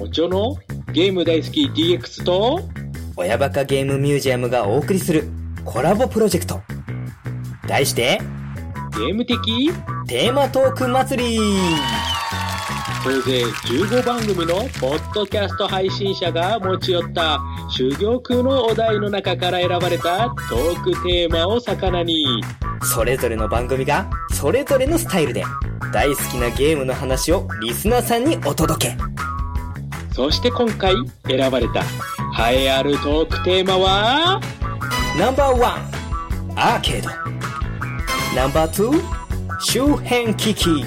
おちょのゲーム大好き DX と親バカゲームミュージアムがお送りするコラボプロジェクト。題して、ゲーム的テーマトーク祭り総勢15番組のポッドキャスト配信者が持ち寄った珠玉のお題の中から選ばれたトークテーマを魚にそれぞれの番組が、それぞれのスタイルで、大好きなゲームの話をリスナーさんにお届け。そして今回選ばれた栄えあるトークテーマは？ナンバーワン、アーケード。ナンバーツー、周辺機器。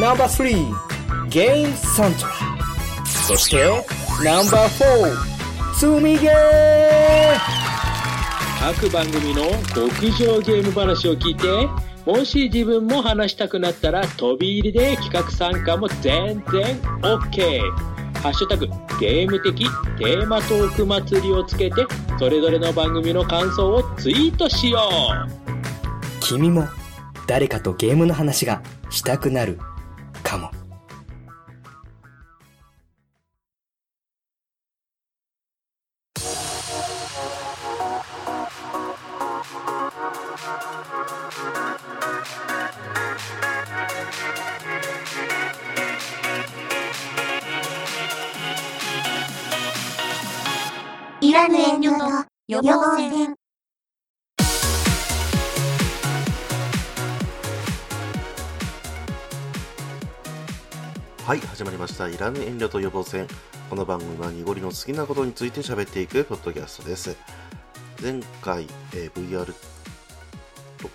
ナンバースリー、ゲームサントラ。そして、ナンバーフォー、積みゲー各番組の極上ゲーム話を聞いてもし自分も話したくなったら飛び入りで企画参加も全然 OK ハッシュタグゲーム的テーマトーク祭りをつけてそれぞれの番組の感想をツイートしよう君も誰かとゲームの話がしたくなるかも。いらぬ遠慮と予防線。はい、始まりました。いらぬ遠慮と予防線。この番組は濁りの好きなことについて喋っていくポッドキャストです。前回、えー VR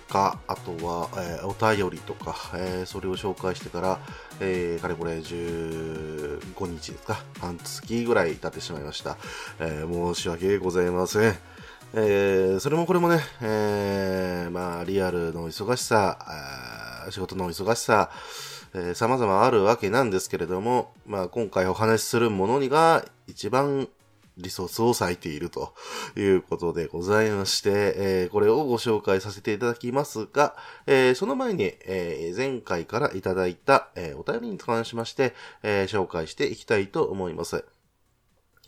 か、あとは、えーお便りとか、えーそれを紹介してから、えーかれこれ15日ですか、半月ぐらい経ってしまいました。えー申し訳ございません。えーそれもこれもね、えーまあ、リアルの忙しさ、仕事の忙しさ、えー様々あるわけなんですけれども、まあ、今回お話しするものにが一番リソースを割いているということでございまして、えーこれをご紹介させていただきますが、えーその前に、えー前回からいただいた、えお便りに関しまして、え紹介していきたいと思います。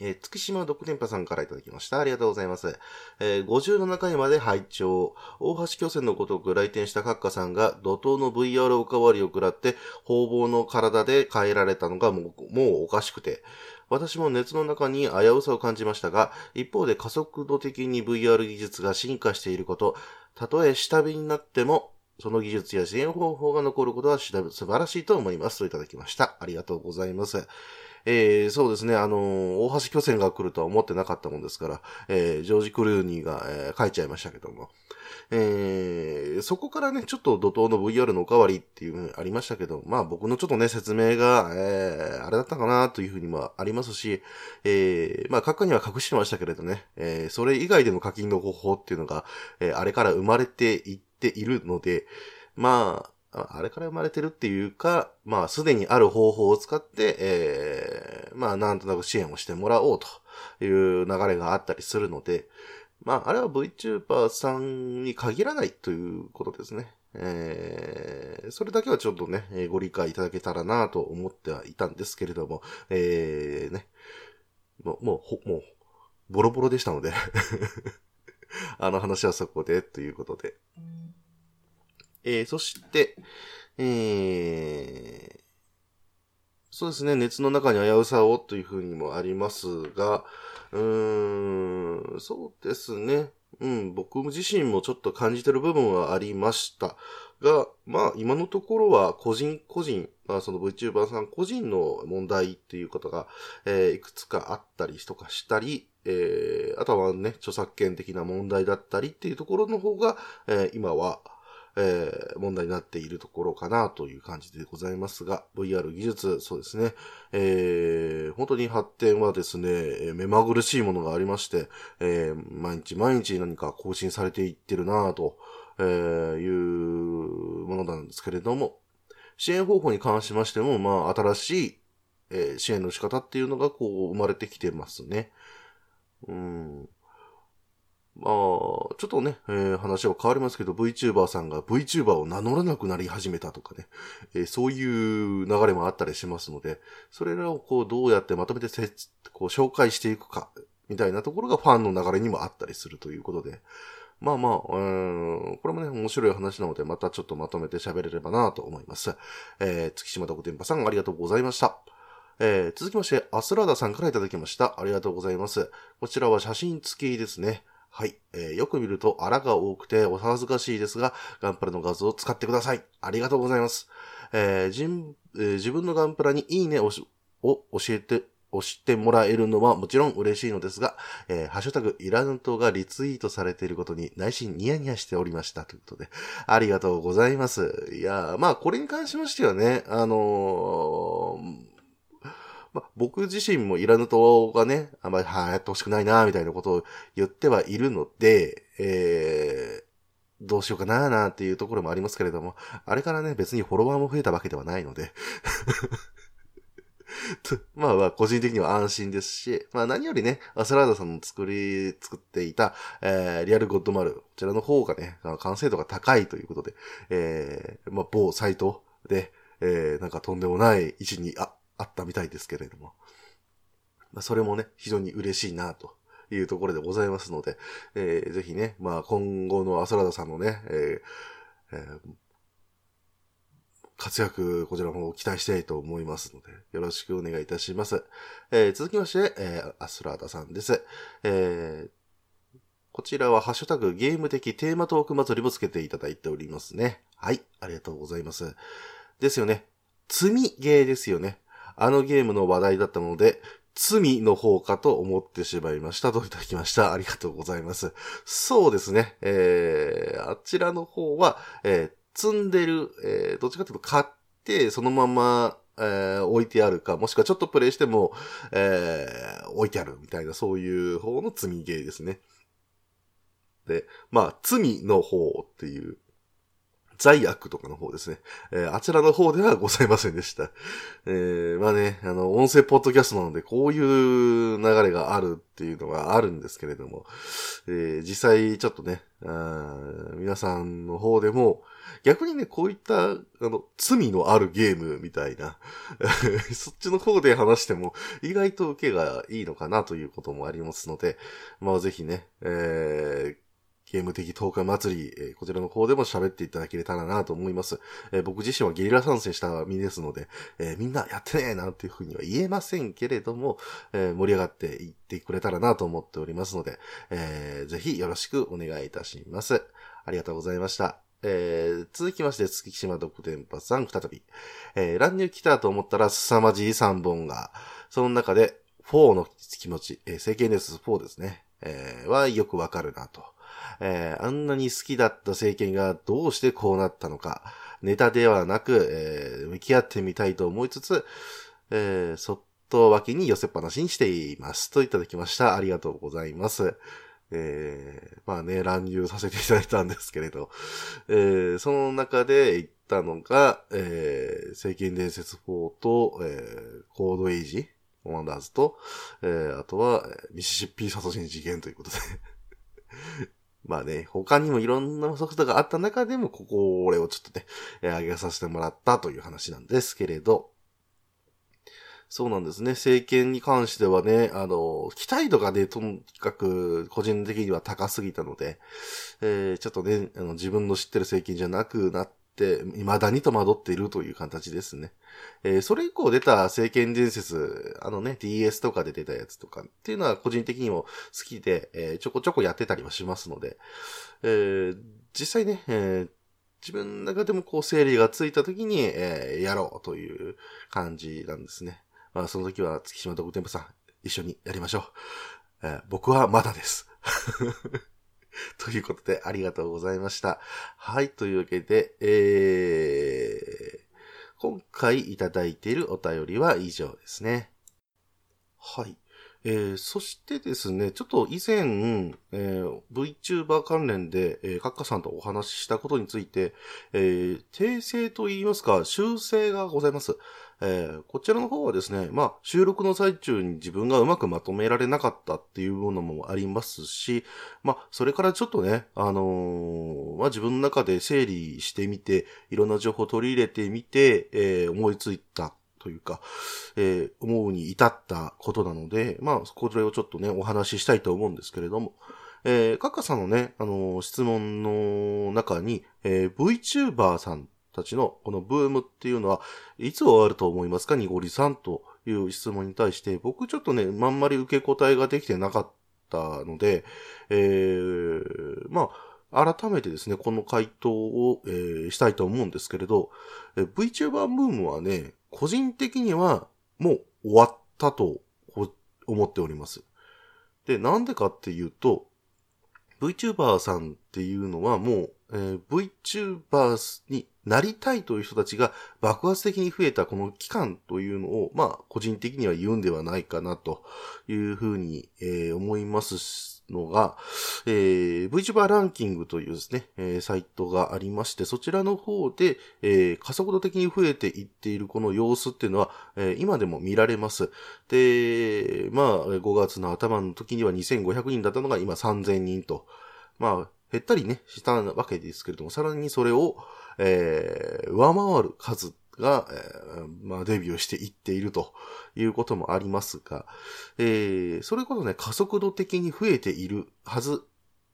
え月島独電波さんからいただきました。ありがとうございます。えー57回まで拝聴大橋巨船のごとく来店した閣下さんが怒涛の VR おかわりを食らって、方々の体で変えられたのがもうもうおかしくて、私も熱の中に危うさを感じましたが、一方で加速度的に VR 技術が進化していること、たとえ下火になっても、その技術や支援方法が残ることは素晴らしいと思います。といただきました。ありがとうございます。えー、そうですね、あのー大橋巨船が来るとは思ってなかったもんですから、えー、ジョージ・クルーニーが、えー書いちゃいましたけども。えー、そこからね、ちょっと怒涛の VR のおかわりっていうのありましたけど、まあ僕のちょっとね、説明が、えー、あれだったかなというふうにもありますし、えー、まあ閣下には隠してましたけれどね、えー、それ以外での課金の方法っていうのが、えー、あれから生まれていっているので、まあ、あれから生まれてるっていうか、まあ、すでにある方法を使って、えー、まあ、なんとなく支援をしてもらおうという流れがあったりするので、まあ、あれは VTuber さんに限らないということですね。えー、それだけはちょっとね、えご理解いただけたらなと思ってはいたんですけれども、えー、ね、もう、もう、もう、ボロボロでしたので、あの話はそこでということで。えー、そして、えー、そうですね、熱の中に危うさをというふうにもありますが、うーん、そうですね。うん、僕自身もちょっと感じてる部分はありました。が、まあ、今のところは個人個人、まあ、その VTuber さん個人の問題っていうことが、えーいくつかあったりとかしたり、えーあとはね、著作権的な問題だったりっていうところの方が、えー今は、えー問題になっているところかなという感じでございますが、VR 技術、そうですね、えー本当に発展はですね、目まぐるしいものがありまして、えー毎日毎日何か更新されていってるなと、えいうものなんですけれども、支援方法に関しましても、まあ、新しい、え支援の仕方っていうのがこう生まれてきてますね。うん。まあ、ちょっとね、えー話は変わりますけど、VTuber さんが VTuber を名乗らなくなり始めたとかね、えーそういう流れもあったりしますので、それらをこう、どうやってまとめてせこう紹介していくか、みたいなところがファンの流れにもあったりするということで、まあまあ、うーん、これもね、面白い話なので、またちょっとまとめて喋れればなと思います。えー、月島徳電波さん、ありがとうございました。えー、続きまして、アスラーダさんからいただきました。ありがとうございます。こちらは写真付きですね。はい。えーよく見ると、あらが多くてお恥ずかしいですが、ガンプラの画像を使ってください。ありがとうございます。えー人えー自分のガンプラにいいねをしを教えて、押してもらえるのはもちろん嬉しいのですが、えーハッシュタグイラヌトがリツイートされていることに内心ニヤニヤしておりました。ということで、ありがとうございます。いや、まあ、これに関しましてはね、あのーまあ、僕自身もイラヌトがね、あんまり、はい、やってほしくないな、みたいなことを言ってはいるので、えー、どうしようかな、なんていうところもありますけれども、あれからね、別にフォロワーも増えたわけではないので、まあまあ、個人的には安心ですし、まあ何よりね、アスラーダさんの作り、作っていた、えー、リアルゴッドマル、こちらの方がね、完成度が高いということで、えー、まあ某サイトで、えー、なんかとんでもない位置にあ、あったみたいですけれども、まあそれもね、非常に嬉しいなと。いうところでございますので、えーぜひね、まあ今後のアスラーダさんのね、えーえー活躍、こちらも期待したいと思いますので、よろしくお願いいたします。えー続きまして、えーアスラーダさんです。えーこちらはハッシュタグゲーム的テーマトーク祭りもつけていただいておりますね。はい、ありがとうございます。ですよね。積みゲーですよね。あのゲームの話題だったので、罪の方かと思ってしまいましたといただきました？ありがとうございます。そうですね。えー、あちらの方は、えー積んでる、えーどっちかというと買って、そのまま、えー置いてあるか、もしくはちょっとプレイしても、えー置いてあるみたいな、そういう方の積みゲーですね。で、まあ、罪の方っていう、罪悪とかの方ですね。えーあちらの方ではございませんでした。えーまあね、あの、音声ポッドキャストなので、こういう流れがあるっていうのがあるんですけれども、えー実際ちょっとね、あ皆さんの方でも、逆にね、こういった、あの、罪のあるゲームみたいな、そっちの方で話しても、意外と受けがいいのかなということもありますので、まあぜひね、えーゲーム的10日祭り、えーこちらの方でも喋っていただけたらなと思います。えー僕自身はゲリラ参戦した身ですので、えーみんなやってねえなんていうふうには言えませんけれども、え盛り上がっていってくれたらなと思っておりますので、えぜひよろしくお願いいたします。ありがとうございました。えー続きまして、月島独電波さん、再び。えー乱入来たと思ったら、凄まじい3本が、その中で、4の気持ち、えー、聖剣です4ですね、えーはよくわかるなと。えーあんなに好きだった聖剣がどうしてこうなったのか、ネタではなく、えー向き合ってみたいと思いつつ、えーそっと脇に寄せっぱなしにしています。といただきました。ありがとうございます。えーまあね、乱入させていただいたんですけれど、えーその中で言ったのが、えー、聖剣伝説4と、えーコードエイジ、ワンダーズと、えーあとは、ミシシッピ殺人事件ということで。まあね、他にもいろんなソフトがあった中でも、ここ、俺をちょっとね、えー上げさせてもらったという話なんですけれど、そうなんですね。政権に関してはね、あの、期待度がね、とにかく個人的には高すぎたので、えーちょっとね、あの自分の知ってる政権じゃなくなって、未だに戸惑っているという形ですね。えーそれ以降出た政権伝説、あのね、DS とかで出たやつとかっていうのは個人的にも好きで、えーちょこちょこやってたりはしますので、えー実際ね、えー自分の中でもこう整理がついた時に、えーやろうという感じなんですね。まあその時は月島独天部さん、一緒にやりましょう。えー僕はまだです。ということで、ありがとうございました。はい、というわけで、えー、今回いただいているお便りは以上ですね。はい。えー、そしてですね、ちょっと以前、えー、VTuber 関連で、えー、カッカさんとお話ししたことについて、えー、訂正といいますか、修正がございます。えー、こちらの方はですね、まあ、収録の最中に自分がうまくまとめられなかったっていうものもありますし、まあ、それからちょっとね、あのー、まあ、自分の中で整理してみて、いろんな情報を取り入れてみて、えー、思いついたというか、えー、思うに至ったことなので、まあ、これをちょっとね、お話ししたいと思うんですけれども、えー、カッカさんのね、あのー、質問の中に、えー、VTuber さんたちのこのブームっていうのは、いつ終わると思いますか？にごりさんという質問に対して、僕ちょっとね、まんまり受け答えができてなかったので、えー、まあ、改めてですね、この回答を、えー、したいと思うんですけれど、え VTuber ブームはね、個人的にはもう終わったと思っております。で、なんでかっていうと、VTuber さんっていうのはもう、えー、VTuber になりたいという人たちが爆発的に増えたこの期間というのを、まあ、個人的には言うんではないかなというふうに、えー、思いますのが、えー、VTuber ランキングというですね、えー、サイトがありまして、そちらの方で、えー、加速度的に増えていっているこの様子っていうのは、えー、今でも見られます。で、まあ、5月の頭の時には2500人だったのが今3000人と、まあ、減ったりね、したわけですけれども、さらにそれを、えー、上回る数が、えー、まあ、デビューしていっているということもありますが、えー、それこそね、加速度的に増えているはず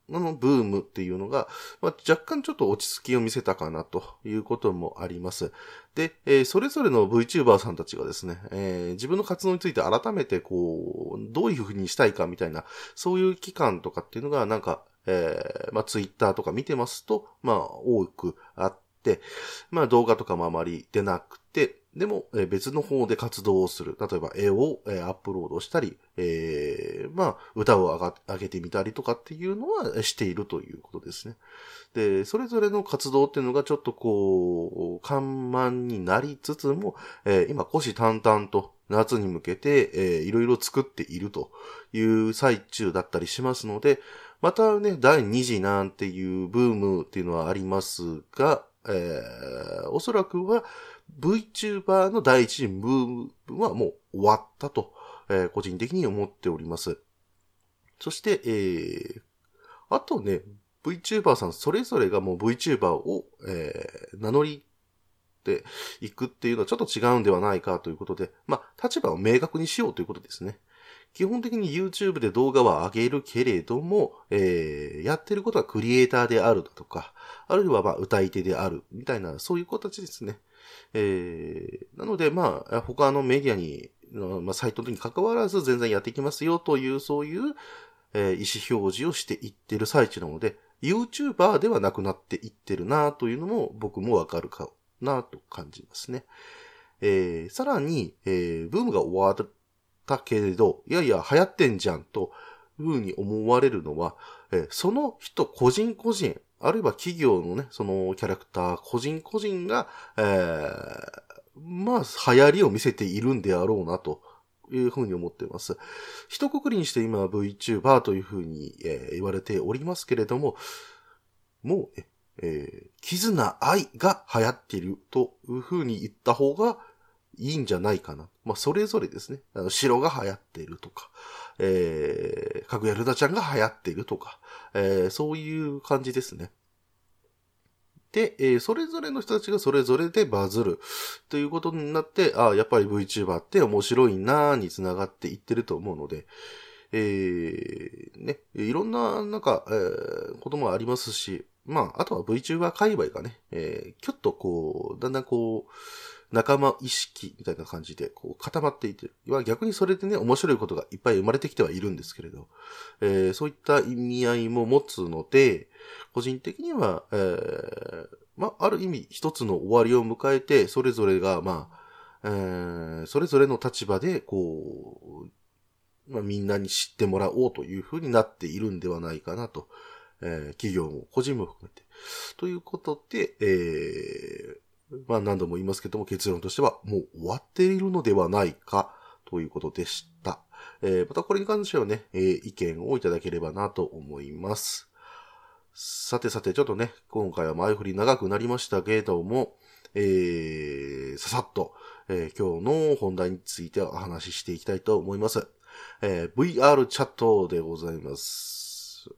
のブームっていうのが、まあ、若干ちょっと落ち着きを見せたかなということもあります。で、えー、それぞれの VTuber さんたちがですね、えー、自分の活動について改めてこう、どういうふうにしたいかみたいな、そういう期間とかっていうのがなんか、えー、まあ、ツイッターとか見てますと、まあ、多くあって、まあ、動画とかもあまり出なくて、でも、別の方で活動をする。例えば、絵を、アップロードしたり、えー、まあ、歌を上げてみたりとかっていうのはしているということですね。で、それぞれの活動っていうのがちょっとこう、緩慢になりつつも、え、今、虎視眈々と夏に向けて、えー、いろいろ作っているという最中だったりしますので、またね、第2次なんていうブームっていうのはありますが、えー、おそらくは VTuber の第1次ブームはもう終わったと、えー、個人的に思っております。そして、えー、あとね、VTuber さんそれぞれがもう VTuber を、えー、名乗りていくっていうのはちょっと違うんではないかということで、まあ、立場を明確にしようということですね。基本的に YouTube で動画は上げるけれども、えー、やってることはクリエイターであるとか、あるいはまあ歌い手であるみたいな、そういう形ですね。えー、なのでまあ、他のメディアに、まあ、サイトに関わらず全然やっていきますよという、そういう、えー、意思表示をしていってる最中なので、YouTuber ではなくなっていってるなというのも僕もわかるかなと感じますね。えー、さらに、えー、ブームが終わったけれど、いやいや流行ってんじゃんと、いうふうに思われるのは、え、その人個人個人、あるいは企業のね、そのキャラクター個人個人が、えー、まあ、流行りを見せているんであろうなというふうに思っています。一括りにして今 VTuber というふうに、えー、言われておりますけれども、もう、えー、絆愛が流行っているというふうに言った方がいいんじゃないかな。まあ、それぞれですね。あの白が流行っているとか、えー、かぐやるだちゃんが流行っているとか、えー、そういう感じですね。で、えー、それぞれの人たちがそれぞれでバズるということになって、ああ、やっぱり VTuber って面白いなーにつながっていってると思うので、えー、ね、いろんな、なんか、えー、こともありますし、まあ、あとは VTuber 界隈がね、えー、きょっとこう、だんだんこう、仲間意識みたいな感じで、こう、固まっていて、逆にそれでね、面白いことがいっぱい生まれてきてはいるんですけれど、えー、そういった意味合いも持つので、個人的には、えー、まあ、ある意味一つの終わりを迎えて、それぞれが、まあ、えー、それぞれの立場で、こう、まあ、みんなに知ってもらおうというふうになっているんではないかなとえー、企業も個人も含めて。ということで、えー、まあ何度も言いますけども結論としてはもう終わっているのではないかということでした。えー、またこれに関してはね、えー、意見をいただければなと思います。さてさて、ちょっとね、今回は前振り長くなりましたけれども、えー、ささっと、えー今日の本題についてお話ししていきたいと思います。えー VR チャットでございます。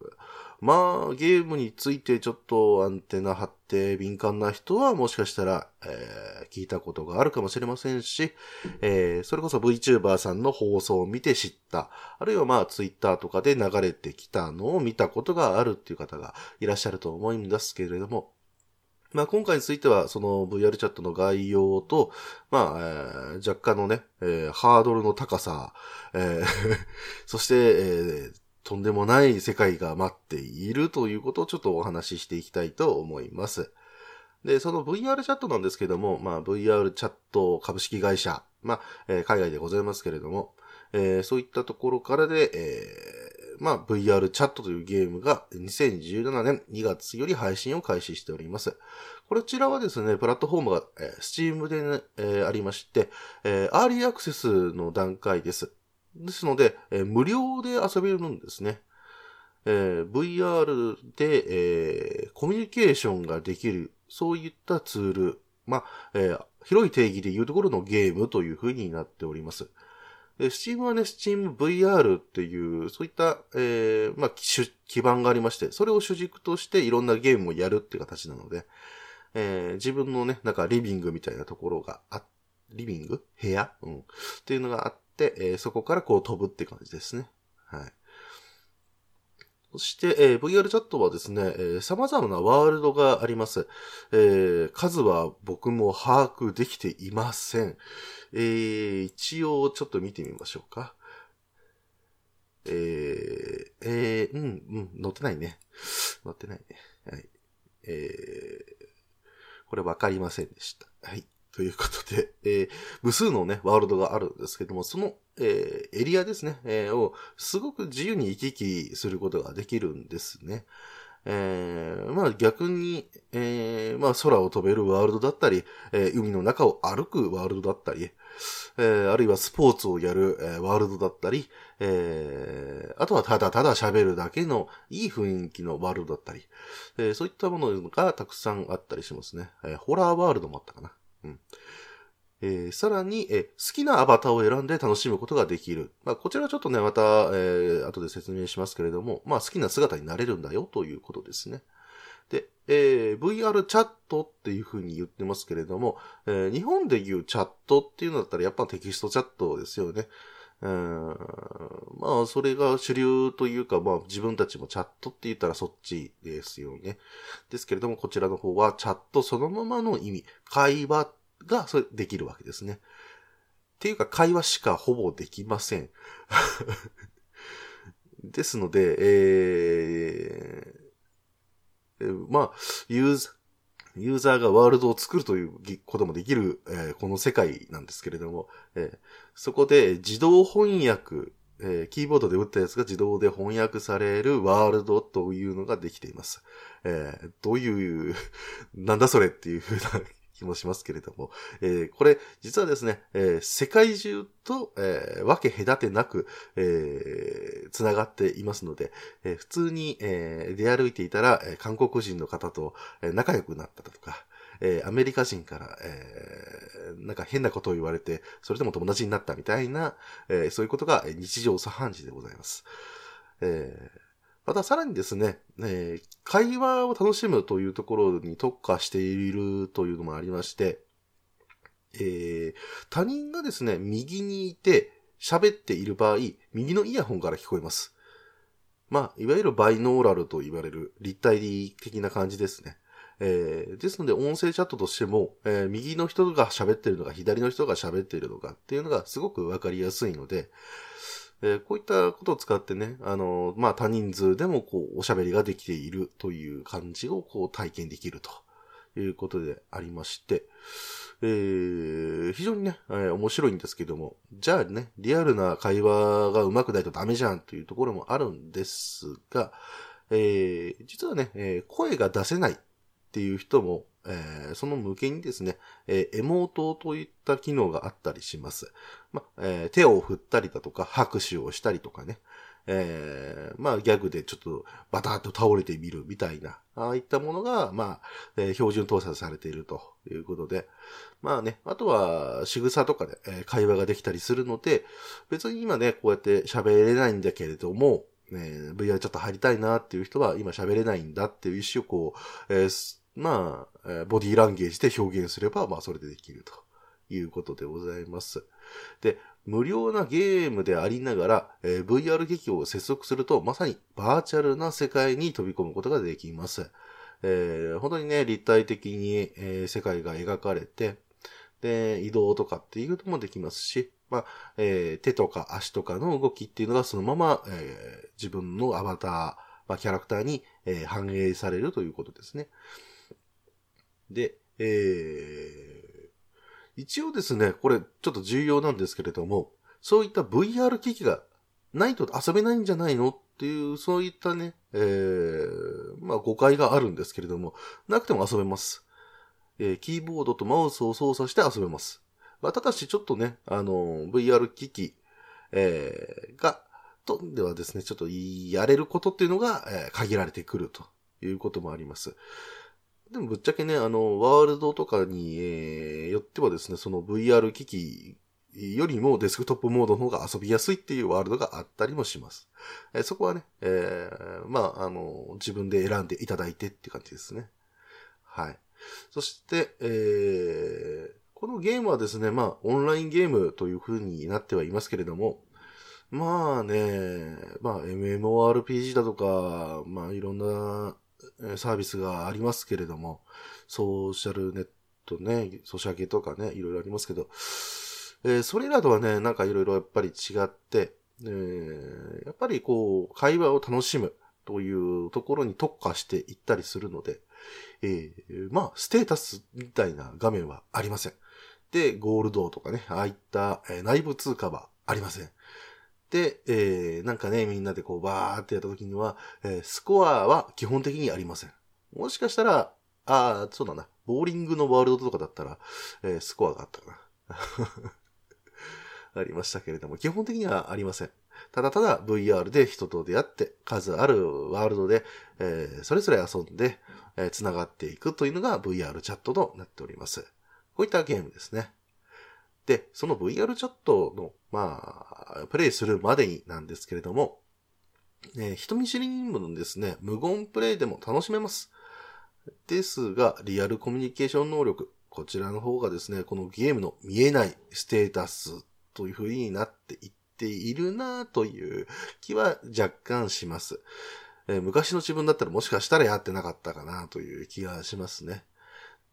まあ、ゲームについてちょっとアンテナ張って敏感な人はもしかしたら、えー聞いたことがあるかもしれませんし、えーそれこそ VTuber さんの放送を見て知った、あるいはまあ Twitter とかで流れてきたのを見たことがあるっていう方がいらっしゃると思うんですけれども、まあ今回についてはその VR チャットの概要と、まあ、えー若干のね、えーハードルの高さ、えー そして、えーとんでもない世界が待っているということをちょっとお話ししていきたいと思います。で、その VR チャットなんですけども、まあ VR チャット株式会社、まあ、えー海外でございますけれども、えーそういったところからで、えーまあ VR チャットというゲームが2017年2月より配信を開始しております。こちらはですね、プラットフォームが、えー Steam でね、えありまして、えーアーリーアクセスの段階です。ですので、えー無料で遊べるんですね。えー VR で、えーコミュニケーションができる、そういったツール、まあ、え広い定義でいうところのゲームという風になっております。Steam はね、Steam VR っていう、そういった、えまあ、基盤がありまして、それを主軸としていろんなゲームをやるっていう形なので、え自分のね、なんかリビングみたいなところがあ、リビング？部屋？うん。っていうのがあって、えーそこからこう飛ぶって感じですね。はい。そして、えー VR チャットはですね、えー様々なワールドがあります。えー数は僕も把握できていません。えー一応ちょっと見てみましょうか。えーえーうん、うん、載ってないね。載ってないね。はい。えーこれわかりませんでした。はい。ということで、えー無数のね、ワールドがあるんですけども、その、えーエリアですね、えーをすごく自由に行き来することができるんですね。えーまあ逆に、えーまあ空を飛べるワールドだったり、えー海の中を歩くワールドだったり、えーあるいはスポーツをやる、えーワールドだったり、えーあとはただただ喋るだけのいい雰囲気のワールドだったり、えーそういったものがたくさんあったりしますね。えーホラーワールドもあったかな。えーさらに、え好きなアバターを選んで楽しむことができる。まあ、こちらはちょっとね、また、えー後で説明しますけれども、まあ、好きな姿になれるんだよということですね。で、えー VR チャットっていうふうに言ってますけれども、えー日本で言うチャットっていうのだったらやっぱテキストチャットですよね。うんまあ、それが主流というか、まあ、自分たちもチャットって言ったらそっちですよね。ですけれども、こちらの方はチャットそのままの意味、会話がそれできるわけですね。っていうか、会話しかほぼできません。ですので、ええーまあ、ユーザー、ユーザーがワールドを作るということもできる、えーこの世界なんですけれども、えーそこで自動翻訳、えーキーボードで打ったやつが自動で翻訳されるワールドというのができています。えーどういう、なんだそれっていうふうな気もしますけれども、えーこれ、実はですね、えー世界中と、えー分け隔てなく、えー、繋がっていますので、えー普通に、えー出歩いていたら、えー韓国人の方と、えー仲良くなったとか、えーアメリカ人から、えーなんか変なことを言われて、それでも友達になったみたいな、えーそういうことが日常茶飯事でございます。えーまたさらにですね、えー会話を楽しむというところに特化しているというのもありまして、えー他人がですね、右にいて喋っている場合、右のイヤホンから聞こえます。まあ、いわゆるバイノーラルと言われる立体的な感じですね。えーですので、音声チャットとしても、えー右の人が喋ってるのか、左の人が喋っているのかっていうのがすごくわかりやすいので、えーこういったことを使ってね、あのーまあ、多人数でもこう、おしゃべりができているという感じをこう、体験できるということでありまして、えー非常にね、えー面白いんですけども、じゃあね、リアルな会話が上手くないとダメじゃんというところもあるんですが、えー実はね、えー声が出せないっていう人も、えーその向けにですね、えーエモートといった機能があったりします。ま、えー手を振ったりだとか、拍手をしたりとかね。えーまあ、ギャグでちょっとバタッと倒れてみるみたいな、ああいったものが、まあ、えー標準搭載されているということで、まあね、あとは仕草とかで、えー会話ができたりするので、別に今ね、こうやって喋れないんだけれども、ね、VR ちょっと入りたいなっていう人は今喋れないんだっていう意思をこう、えーまあ、えボディーランゲージで表現すれば、まあそれでできるということでございます。で、無料なゲームでありながら、えー VR 劇を接続すると、まさにバーチャルな世界に飛び込むことができます。えー本当にね、立体的に、えー世界が描かれて、で、移動とかっていうこともできますし、まあ、えー手とか足とかの動きっていうのがそのまま、えー自分のアバター、まあ、キャラクターに、えー反映されるということですね。で、えー一応ですね、これちょっと重要なんですけれども、そういった VR 機器がないと遊べないんじゃないのっていう、そういったね、えーまあ誤解があるんですけれども、なくても遊べます。えーキーボードとマウスを操作して遊べます。まあ、ただしちょっとね、あの、VR 機器、えーが、とではですね、ちょっとやれることっていうのが、えー限られてくるということもあります。でもぶっちゃけね、あの、ワールドとかに、えーよってはですね、その VR 機器よりもデスクトップモードの方が遊びやすいっていうワールドがあったりもします。えーそこはね、えーまあ、あの、自分で選んでいただいてって感じですね。はい。そして、えーこのゲームはですね、まあ、オンラインゲームという風になってはいますけれども、まあね、まあ、MMORPG だとか、まあ、いろんなサービスがありますけれども、ソーシャルネットね、ソシャゲとかね、いろいろありますけど、えーそれらとはね、なんかいろいろやっぱり違って、えーやっぱりこう、会話を楽しむというところに特化していったりするので、えーまあ、ステータスみたいな画面はありません。で、ゴールドとかね、ああいった、え内部通貨はありません。で、えーなんかね、みんなでこうバーってやった時には、えースコアは基本的にありません。もしかしたら、ああ、そうだな、ボーリングのワールドとかだったら、えースコアがあったかな。ありましたけれども、基本的にはありません。ただただ VR で人と出会って、数あるワールドで、えーそれぞれ遊んで、えー繋がっていくというのが VR チャットとなっております。こういったゲームですね。で、その VR チャットの、まあ、プレイするまでになんですけれども、えー人見知りにもですね、無言プレイでも楽しめます。ですが、リアルコミュニケーション能力、こちらの方がですね、このゲームの見えないステータスという風になっていっているなという気は若干します。えー昔の自分だったらもしかしたらやってなかったかなという気がしますね。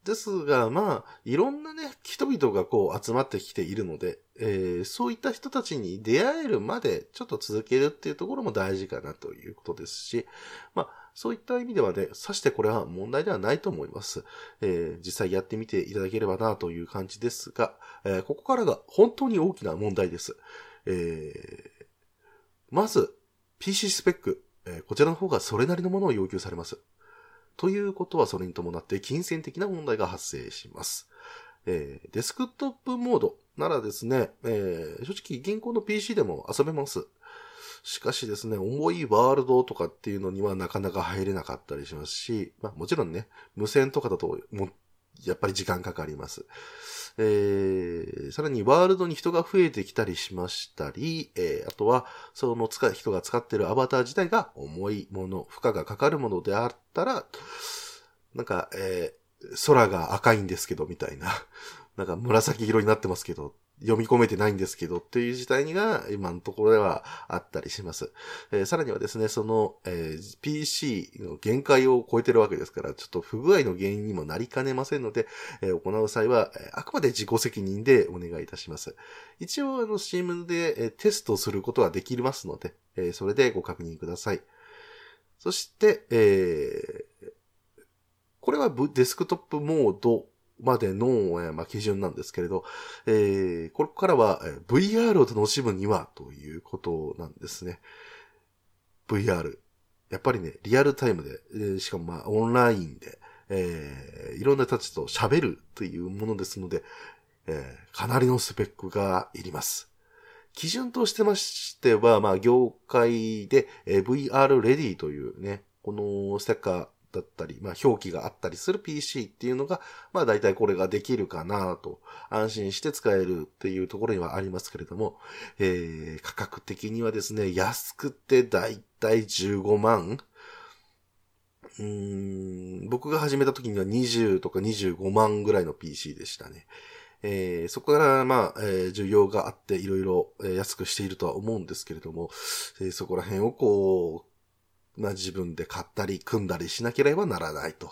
ですが、まあ、いろんなね、人々がこう集まってきているので、えーそういった人たちに出会えるまでちょっと続けるっていうところも大事かなということですし、まあ、そういった意味ではね、さしてこれは問題ではないと思います。えー実際やってみていただければなという感じですが、えーここからが本当に大きな問題です。えーまず、PC スペック、えーこちらの方がそれなりのものを要求されます。ということはそれに伴って金銭的な問題が発生します。えーデスクトップモードならですね、えー正直銀行の PC でも遊べます。しかしですね、重いワールドとかっていうのにはなかなか入れなかったりしますし、まあもちろんね、無線とかだともやっぱり時間かかります。えーさらにワールドに人が増えてきたりしましたり、えーあとは、その使人が使ってるアバター自体が重いもの、負荷がかかるものであったら、なんか、えー空が赤いんですけど、みたいな。なんか紫色になってますけど、読み込めてないんですけどっていう事態が今のところではあったりします。えーさらにはですね、その、えー PC の限界を超えてるわけですから、ちょっと不具合の原因にもなりかねませんので、えー行う際は、あくまで自己責任でお願いいたします。一応、あの、Steam で、えテストすることはできますので、えそれでご確認ください。そして、えこれはデスクトップモードまでの、えーまあ、基準なんですけれど、えーここからは、えー VR を楽しむにはということなんですね。VR。やっぱりね、リアルタイムで、えーしかもまあオンラインで、えー、いろんな人たちと喋るというものですので、えー、かなりのスペックがいります。基準としてましては、まあ、業界で、えー、VR Ready というね、このステッカーだったり、まあ、表記があったりする PC っていうのが、まあ、大体これができるかなと、安心して使えるっていうところにはありますけれども、えー、価格的にはですね、安くて大体15万、うーん、僕が始めた時には20とか25万ぐらいの PC でしたね。えー、そこから、まあ、えー、需要があっていろいろ安くしているとは思うんですけれども、えー、そこら辺をこう、ま自分で買ったり組んだりしなければならないと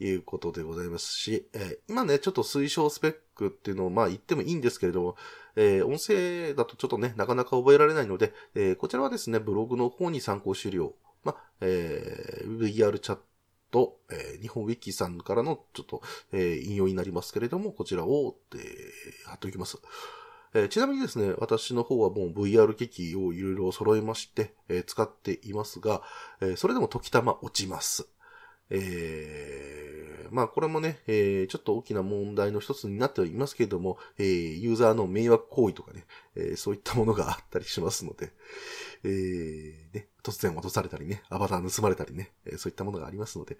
いうことでございますし、えー、今ね、ちょっと推奨スペックっていうのをまあ言ってもいいんですけれども、えー、音声だとちょっとね、なかなか覚えられないので、えー、こちらはですね、ブログの方に参考資料、まあ、えー、VR チャット、えー、日本ウィキさんからのちょっと、えー、引用になりますけれども、こちらを、えー、貼っておきます。えー、ちなみにですね、私の方はもう VR 機器をいろいろ揃えまして、えー、使っていますが、えー、それでも時たま落ちます。えー、まあこれもね、えー、ちょっと大きな問題の一つになってはいますけれども、えー、ユーザーの迷惑行為とかね、えー、そういったものがあったりしますので、えー、ね、突然落とされたりね、アバター盗まれたりね、えー、そういったものがありますので、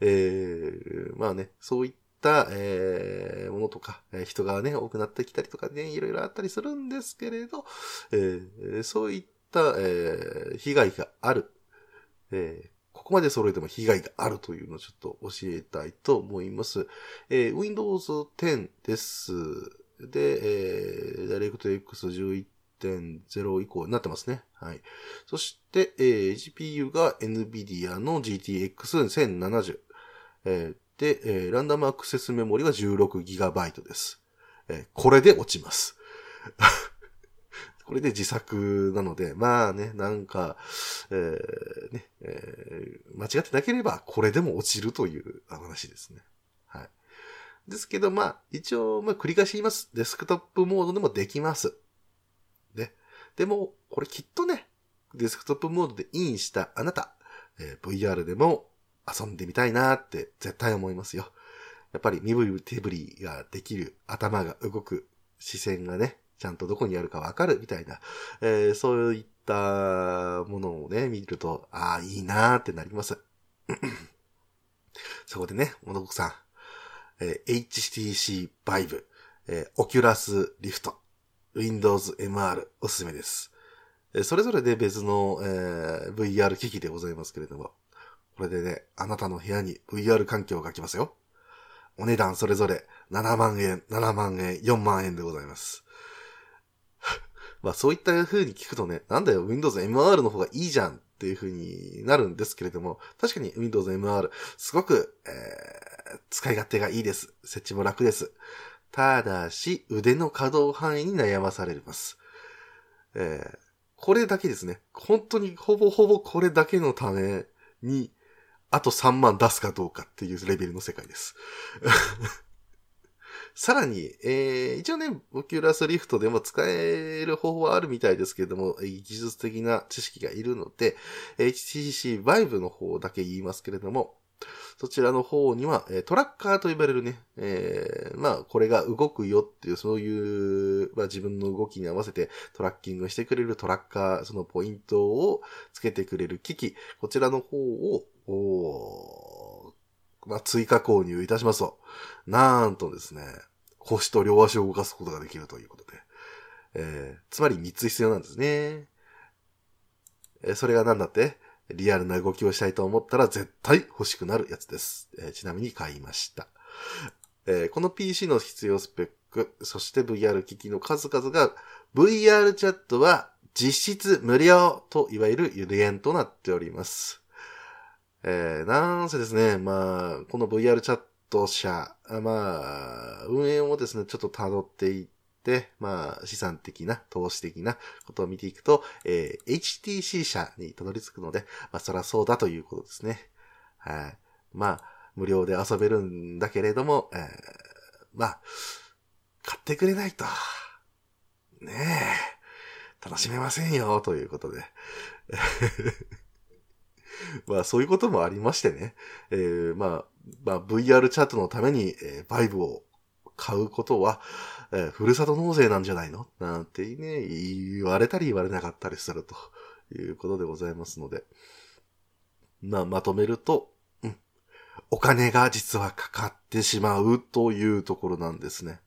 えー、まあね、そういったた、えー、ものとか、えー、人がね、多くなってきたりとかね、いろいろあったりするんですけれど、えー、そういった、えー、被害がある、えー、ここまで揃えても被害があるというのをちょっと教えたいと思います。えー、Windows 10です。で、えー、DirectX 11.0以降になってますね。はい。そして、えー、GPU が NVIDIA の GTX1070。えー、で、えー、ランダムアクセスメモリは 16GB です。えー、これで落ちます。これで自作なので、まあね、なんか、えー、ね、えー、間違ってなければ、これでも落ちるという話ですね。はい。ですけど、まあ、一応、まあ、繰り返し言います。デスクトップモードでもできます。ね。でも、これきっとね、デスクトップモードでインしたあなた、えー、VR でも遊んでみたいなって絶対思いますよ。やっぱり身振り手振りができる、頭が動く、視線がね、ちゃんとどこにあるかわかるみたいな、えー、そういったものをね、見ると、ああ、いいなーってなります。そこでね、ものこさん、えー、HTC Vive、えー、Oculus Rift、Windows MR おすすめです。え、それぞれで別の、えー、VR 機器でございますけれども、これでね、あなたの部屋に VR 環境が来ますよ。お値段それぞれ7万円、7万円、4万円でございます。まあそういった風に聞くとね、なんだよ、Windows MR の方がいいじゃんっていう風になるんですけれども、確かに Windows MR、すごく、えー、使い勝手がいいです。設置も楽です。ただし、腕の可動範囲に悩まされます。えー、これだけですね。本当にほぼほぼこれだけのために、あと3万出すかどうかっていうレベルの世界です。さらに、えー、一応ね、 Oculus Rift でも使える方法はあるみたいですけれども、技術的な知識がいるので、HTC Vive の方だけ言いますけれども、そちらの方には、トラッカーと呼ばれるね、えー、まあ、これが動くよっていう、そういう、まあ自分の動きに合わせてトラッキングしてくれるトラッカー、そのポイントをつけてくれる機器、こちらの方を、まあ、追加購入いたしますと、なんとですね、腰と両足を動かすことができるということで、えー、つまり3つ必要なんですね。えー、それが何だって？リアルな動きをしたいと思ったら絶対欲しくなるやつです。えー、ちなみに買いました。えー、この PC の必要スペック、そして VR 機器の数々が VR チャットは実質無料といわゆるゆる言となっております。えー、なんせですね、まあ、この VR チャット社、まあ、運営をですね、ちょっと辿っていって、まあ、資産的な、投資的なことを見ていくと、えー、HTC 社にたどり着くので、まあ、そらそうだということですね。はい。まあ、無料で遊べるんだけれども、えー、まあ、買ってくれないと、ねえ、楽しめませんよ、ということで。まあそういうこともありましてね。えー、まあ、まあ VR チャットのために、えー、バイブを買うことは、えー、ふるさと納税なんじゃないの？なんてね、言われたり言われなかったりするということでございますので。まあまとめると、うん。お金が実はかかってしまうというところなんですね。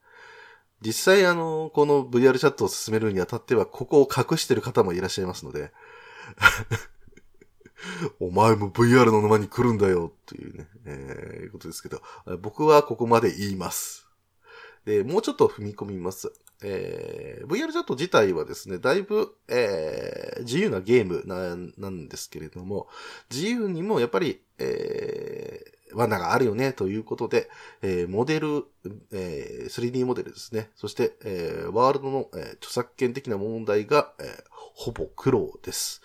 実際あの、この VR チャットを進めるにあたっては、ここを隠してる方もいらっしゃいますので、お前も VR の沼に来るんだよっていうね、えー、いうことですけど、僕はここまで言います。で、もうちょっと踏み込みます。えー、VR チャット自体はですね、だいぶ、えー、自由なゲームななんですけれども、自由にもやっぱり、えー、罠があるよね、ということで、えー、モデル、えー、3D モデルですね。そして、えー、ワールドの、えー、著作権的な問題が、えー、ほぼ苦労です。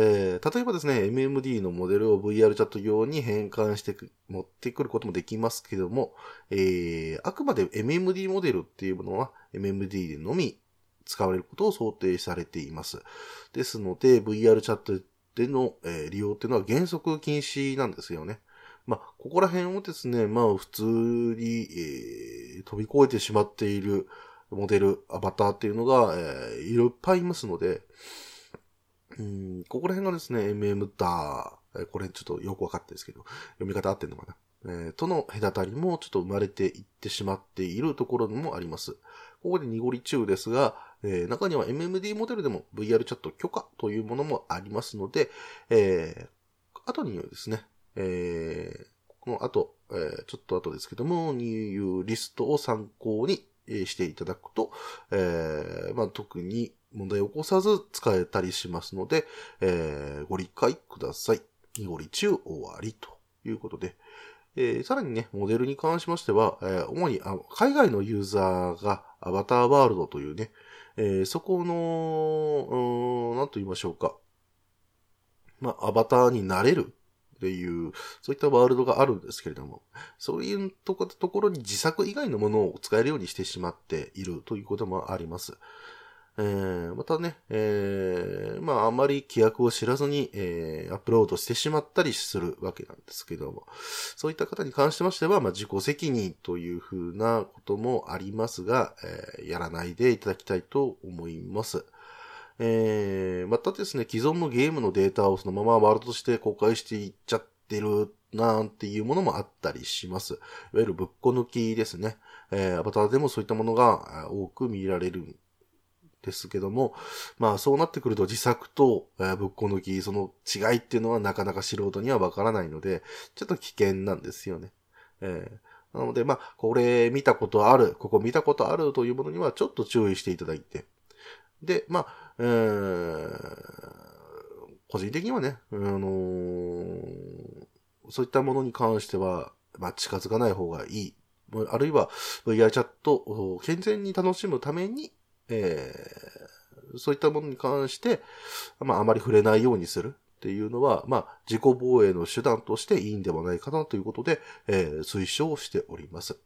えー、例えばですね、MMD のモデルを VR チャット用に変換して持ってくることもできますけども、えー、あくまで MMD モデルっていうものは MMD でのみ使われることを想定されています。ですので、VR チャットでの、えー、利用っていうのは原則禁止なんですよね。まあ、ここら辺をですね、まあ、普通に、えー、飛び越えてしまっているモデル、アバターっていうのが、えー、いっぱいいますので、うん、ここら辺がですね、MM だ、これちょっとよくわかってるんですけど、読み方合ってんのかな？えー、との隔たりもちょっと生まれていってしまっているところもあります。ここで濁り中ですが、えー、中には MMD モデルでも VR チャット許可というものもありますので、えー、後にですね、えー、この後、えー、ちょっと後ですけども、ニューリストを参考にしていただくと、えー、まあ、特に問題を起こさず使えたりしますので、えー、ご理解ください。濁り中終わりということで、えー、さらにね、モデルに関しましては、えー、主にあ海外のユーザーがアバターワールドというね、えー、そこの、何と言いましょうか。まあ、アバターになれるっていう、そういったワールドがあるんですけれども、そういうところに自作以外のものを使えるようにしてしまっているということもあります。えー、またね、えー、まああまり規約を知らずに、えー、アップロードしてしまったりするわけなんですけども、そういった方に関しましては、まあ自己責任というふうなこともありますが、えー、やらないでいただきたいと思います。えー、またですね、既存のゲームのデータをそのままワールドとして公開していっちゃってるなんていうものもあったりします。いわゆるぶっこ抜きですね。えー、アバターでもそういったものが多く見られるですけども、まあそうなってくると自作と、えー、ぶっこ抜き、その違いっていうのはなかなか素人にはわからないので、ちょっと危険なんですよね。えー、なので、まあ、これ見たことある、ここ見たことあるというものにはちょっと注意していただいて。で、まあ、えー、個人的にはね、あのー、そういったものに関しては、まあ、近づかない方がいい。あるいは VR チャットを健全に楽しむために、えー、そういったものに関して、まあ、あまり触れないようにするっていうのは、まあ、自己防衛の手段としていいんではないかなということで、えー、推奨しております。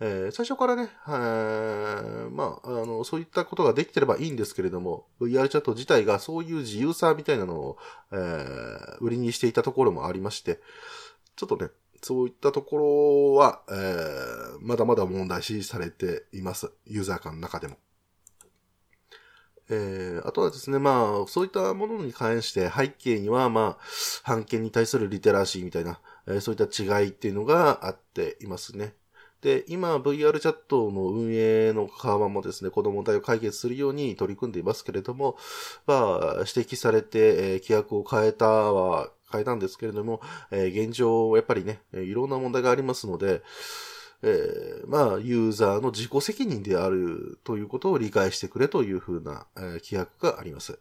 えー、最初からね、えー、まあ、あの、そういったことができてればいいんですけれども、VR チャット自体がそういう自由さみたいなのを、えー、売りにしていたところもありまして、ちょっとね、そういったところは、えー、まだまだ問題視されています。ユーザー間の中でも。えー、あとはですね、まあ、そういったものに関して背景には、まあ、判権に対するリテラシーみたいな、えー、そういった違いっていうのがあっていますね。で、今 VR チャットの運営の側もですね、この問題を解決するように取り組んでいますけれども、まあ、指摘されて、えー、規約を変えたは変えたんですけれども、えー、現状、やっぱりね、いろんな問題がありますので、えー、まあ、ユーザーの自己責任であるということを理解してくれというふうな、えー、規約があります。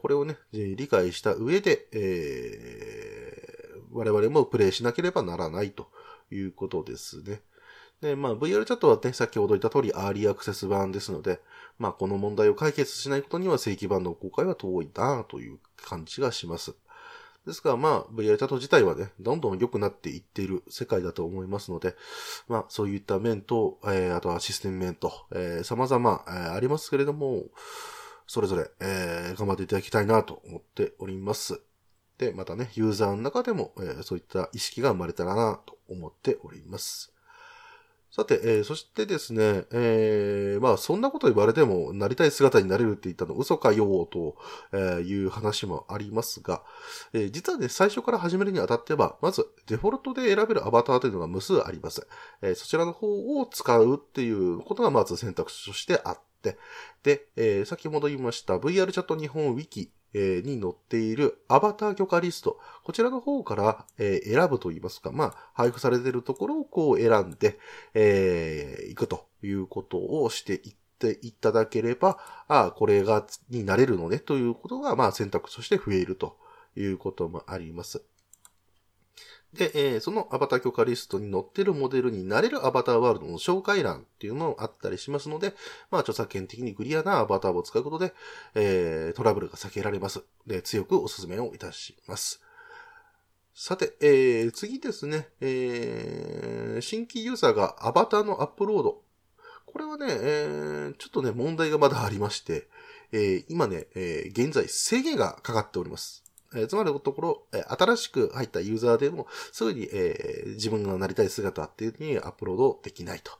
これをね、理解した上で、えー、我々もプレイしなければならないということですね。で、まあ VR チャットはね、先ほど言った通りアーリーアクセス版ですので、まあこの問題を解決しないことには正規版の公開は遠いなという感じがします。ですから、まあ VR チャット自体はね、どんどん良くなっていっている世界だと思いますので、まあそういった面と、えー、あとはシステム面と、えー、様々、えー、ありますけれども、それぞれ、えー、頑張っていただきたいなと思っております。で、またね、ユーザーの中でも、えーそういった意識が生まれたらなと思っております。さて、えーそしてですね、えーまあ、そんなこと言われても、なりたい姿になれるって言ったの嘘かよと、いう話もありますが、えー実はね、最初から始めるにあたっては、まず、デフォルトで選べるアバターというのが無数あります。えそちらの方を使うっていうことがまず選択肢としてあって、で、え先ほど言いました VR チャット日本ウィキ、えに載っているアバター許可リスト、こちらの方から、え選ぶといいますか、まあ、配布されているところをこう選んで、えー行くということをしていっていただければ、ああ、これが、になれるのね、ということが、まあ、選択として増えるということもあります。で、えーそのアバター許可リストに載ってるモデルになれるアバターワールドの紹介欄っていうのもあったりしますので、まあ、著作権的にクリアなアバターを使うことで、えートラブルが避けられます。で、強くお勧めをいたします。さて、えー次ですね、えー新規ユーザーがアバターのアップロード。これはね、えーちょっとね、問題がまだありまして、えー今ね、えー現在制限がかかっております。えーつまりのところ、えー新しく入ったユーザーでも、すぐに、えー自分がなりたい姿っていうのにアップロードできないと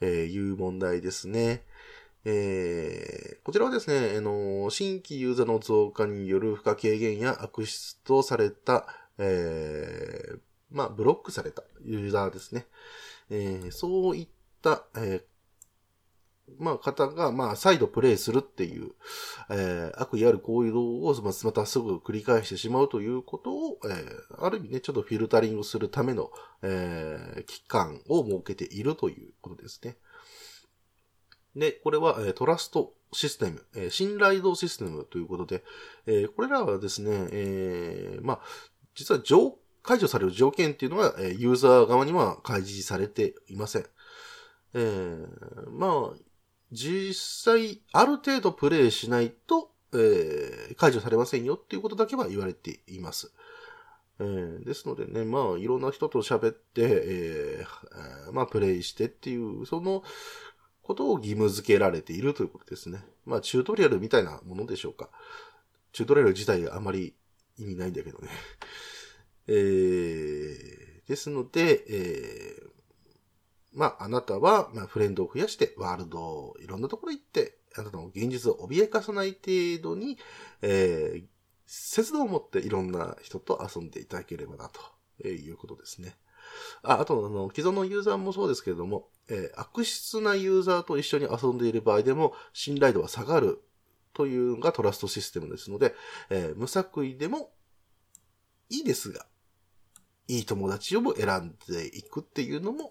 えいう問題ですね。えーこちらはですね、あの新規ユーザーの増加による負荷軽減や悪質とされた、えまあ、ブロックされたユーザーですね。えそういった、えまあ、方が、まあ、再度プレイするっていう、えー悪意ある行為を、ままたすぐ繰り返してしまうということを、えーある意味ね、ちょっとフィルタリングするための、えー期間を設けているということですね。で、これは、えートラストシステム、えー信頼度システムということで、えーこれらはですね、えーまあ、実は上、解除される条件っていうのは、えーユーザー側には開示されていません。えーまあ、実際、ある程度プレイしないと、えー解除されませんよっていうことだけは言われています。えーですのでね、まあ、いろんな人と喋って、えーまあ、プレイしてっていう、そのことを義務付けられているということですね。まあ、チュートリアルみたいなものでしょうか。チュートリアル自体あまり意味ないんだけどね。えーですので、えーまあ、あなたは、まあ、フレンドを増やして、ワールド、いろんなところ行って、あなたの現実を脅かさない程度に、えー、節度を持っていろんな人と遊んでいただければな、ということですね。あ、あと、あの、既存のユーザーもそうですけれども、えー悪質なユーザーと一緒に遊んでいる場合でも、信頼度は下がるというのがトラストシステムですので、えー無作為でもいいですが、いい友達を選んでいくっていうのも、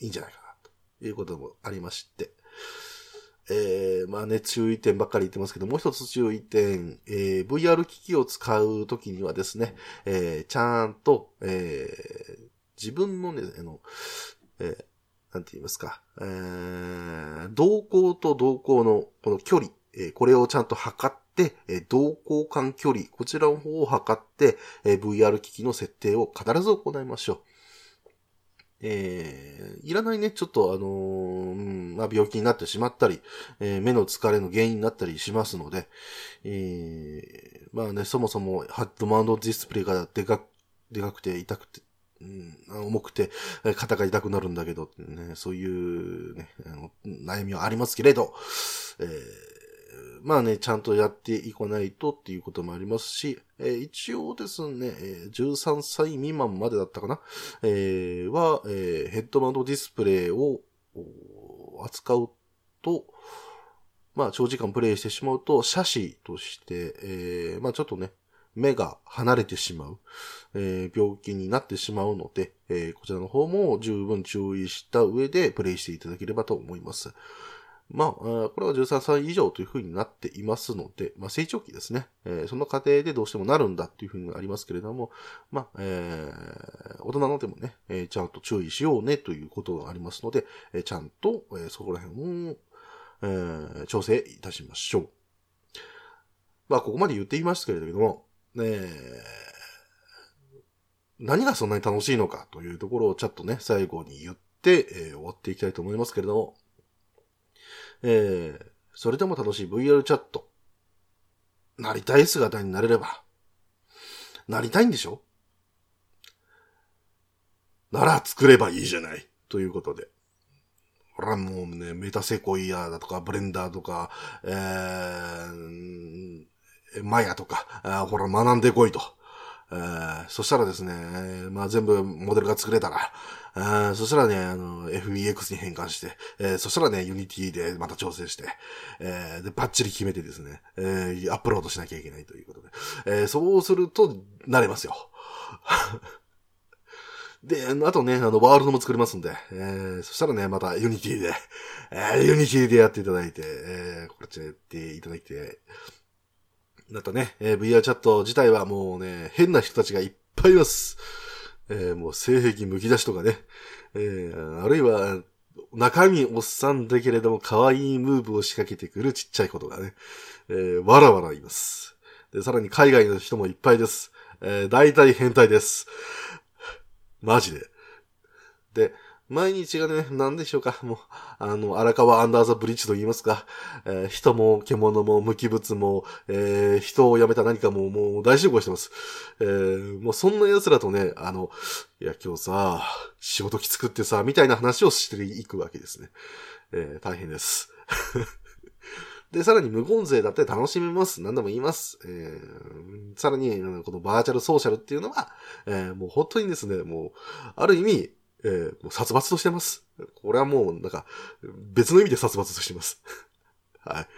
いいんじゃないかな、ということもありまして。えー、まあね、注意点ばっかり言ってますけど、もう一つ注意点、えー VR 機器を使うときにはですね、えーちゃんと、えー自分のね、あの、えーなんて言いますか、えー動向と動向のこの距離、えーこれをちゃんと測って、えー動向間距離、こちらの方を測って、えー VR 機器の設定を必ず行いましょう。えーいらないね、ちょっとあのーまあ、病気になってしまったり、えー目の疲れの原因になったりしますので、えーまあね、そもそもハッドマウントディスプレイがでかく、でかくて痛くて、うん、重くて、肩が痛くなるんだけど、ね、そういうね、悩みはありますけれど、えーまあね、ちゃんとやっていかないとっていうこともありますし、えー一応ですね、えー13歳未満までだったかな、えーは、えヘッドマウントディスプレイを扱うと、まあ長時間プレイしてしまうと、写真として、えまあちょっとね、目が離れてしまう、え病気になってしまうので、えこちらの方も十分注意した上でプレイしていただければと思います。まあ、これは13歳以上というふうになっていますので、まあ、成長期ですね。えーその過程でどうしてもなるんだっていうふうにありますけれども、まあ、えー大人のでもね、えーちゃんと注意しようねということがありますので、えーちゃんと、えーそこら辺を、えー調整いたしましょう。まあ、ここまで言っていましたけれども、ねえ何がそんなに楽しいのかというところをちょっとね、最後に言って、えー終わっていきたいと思いますけれども、えーそれでも楽しい VR チャット。なりたい姿になれれば、なりたいんでしょ？なら作ればいいじゃない。ということで。ほらもうね、メタセコイアだとか、ブレンダーとか、えー、マヤとか、あほら学んでこいと。えー、そしたらですね、まあ全部モデルが作れたら、あそしたらね、あの、FBX に変換して、えー、そしたらね、Unity でまた調整して、えー、で、バッチリ決めてですね、えー、アップロードしなきゃいけないということで、えー、そうすると、なれますよ。で、あとね、あの、ワールドも作れますんで、えー、そしたらね、また Unity で、えー、Unity でやっていただいて、えー、こっちでやっていただいて、だとね、えー、VR チャット自体はもうね、変な人たちがいっぱいいます。えー、もう性癖剥き出しとかね、えー、あるいは、中身おっさんだけれども可愛いムーブを仕掛けてくるちっちゃいことがね、えー、わらわらいます。で、さらに海外の人もいっぱいです。えー、大体変態です。マジで。で、毎日がね、何でしょうか。もう、あの、荒川アンダーザブリッジと言いますか。えー、人も獣も無機物も、えー、人を辞めた何かももう大集合してます。えー、もうそんな奴らとね、あの、いや今日さ、仕事きつくってさ、みたいな話をしていくわけですね。えー、大変です。で、さらに無言勢だって楽しめます。何でも言います。えー、さらに、このバーチャルソーシャルっていうのは、えー、もう本当にですね、もう、ある意味、えー、もう殺伐としてます。これはもう、なんか、別の意味で殺伐としてます。はい。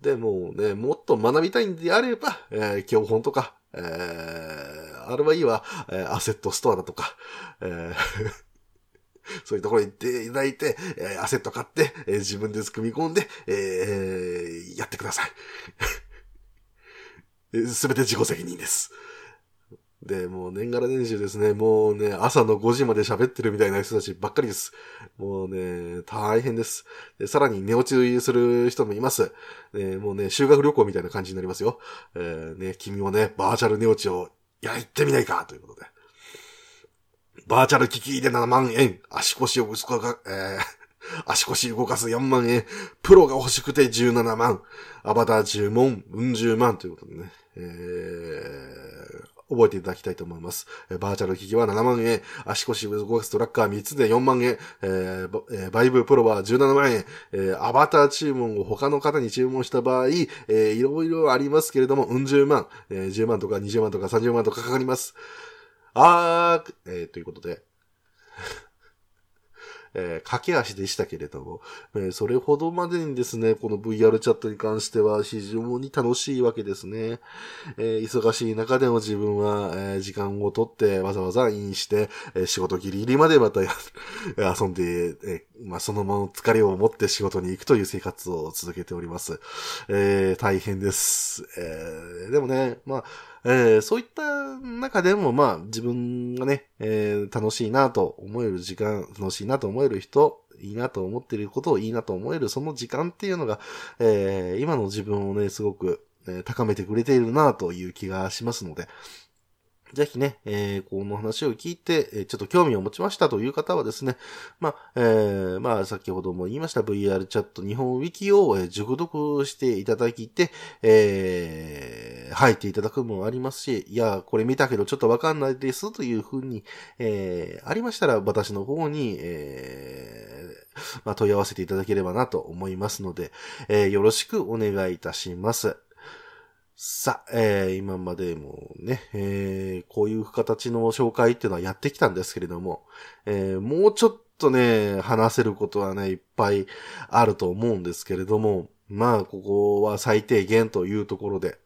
で、もうね、もっと学びたいんであれば、えー、教本とか、えー、あれはいいわ、えー、アセットストアだとか、えー そういうところに行っていただいて、えー、アセット買って、えー、自分で組み込んで、えー、やってください。すべて自己責任です。で、もう年がら年中ですね、もうね、朝の5時まで喋ってるみたいな人たちばっかりです。もうね、大変です。で、さらに寝落ちする人もいます。ね、もうね、修学旅行みたいな感じになりますよ。えー、ね、君もね、バーチャル寝落ちをやってみないかということで。バーチャル機器で7万円、足腰を動か、えー、足腰動かす4万円、プロが欲しくて17万、アバター注文、うん10万ということでね。えー覚えていただきたいと思います。バーチャル機器は7万円、足腰動かすトラッカー3つで4万円、えー、バイブプロは17万円、えー、アバター注文を他の方に注文した場合、えー、いろいろありますけれども、うん十万、えー、10万とか20万とか30万とかかかります。あー、えー、ということで、えー、駆け足でしたけれども、えー、それほどまでにですね、この VR チャットに関しては非常に楽しいわけですね。えー、忙しい中でも自分は、えー、時間をとってわざわざインして、えー、仕事ギリギリまでまた遊んで、えー、まあ、そのまま疲れを持って仕事に行くという生活を続けております。えー、大変です。えー、でもね、まあ、えー、そういった中でも、まあ、自分がね、えー、楽しいなと思える時間、楽しいなと思える人、いいなと思っていることをいいなと思えるその時間っていうのが、えー、今の自分をね、すごく、え高めてくれているなという気がしますので、ぜひね、えー、この話を聞いて、ちょっと興味を持ちましたという方はですね、まあ、えー、まあ、先ほども言いました VR チャット日本ウィキを、熟読していただきて、えー、入っていただくもありますし、いや、これ見たけどちょっとわかんないですというふうに、えー、ありましたら私の方に、えー、まあ、問い合わせていただければなと思いますので、えー、よろしくお願いいたします。さあ、えー、今までもね、えー、こういう形の紹介っていうのはやってきたんですけれども、えー、もうちょっとね、話せることはね、いっぱいあると思うんですけれども、まあ、ここは最低限というところで、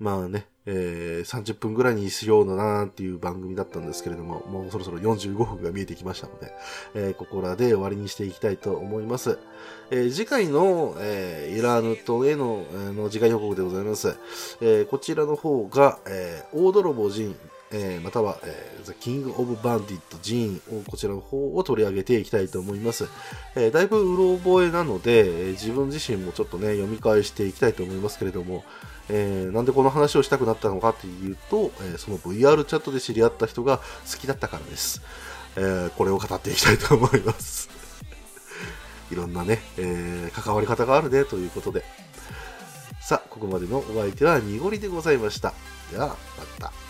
まあね、えー、30分ぐらいにしようなっていう番組だったんですけれども、もうそろそろ45分が見えてきましたので、えー、ここらで終わりにしていきたいと思います。えー、次回の、えー、イラーヌットへの,、えー、の次回予告でございます。えー、こちらの方が、えー、大泥棒ジン、えー、または、えー、The King of Bandit ジーンをこちらの方を取り上げていきたいと思います。えー、だいぶうろ覚えなので、えー、自分自身もちょっとね、読み返していきたいと思いますけれども、えー、なんでこの話をしたくなったのかっていうと、えー、その VR チャットで知り合った人が好きだったからです。えー、これを語っていきたいと思います。いろんなね、え、関わり方があるねということで。さあ、ここまでのお相手は濁りでございました。では、また。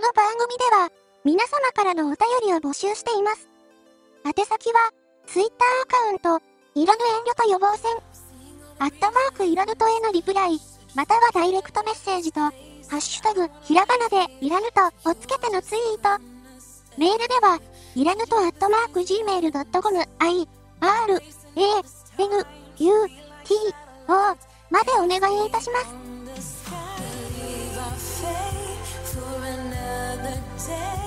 この番組では、皆様からのお便りを募集しています。宛先は、Twitter アカウント、いらぬ遠慮と予防線、アットマークいらぬとへのリプライ、またはダイレクトメッセージと、ハッシュタグ、ひらがなで、いらぬとをつけてのツイート。メールでは、いらぬとアットマーク gmail.com、i, r, a, n, u, t, o までお願いいたします。ser.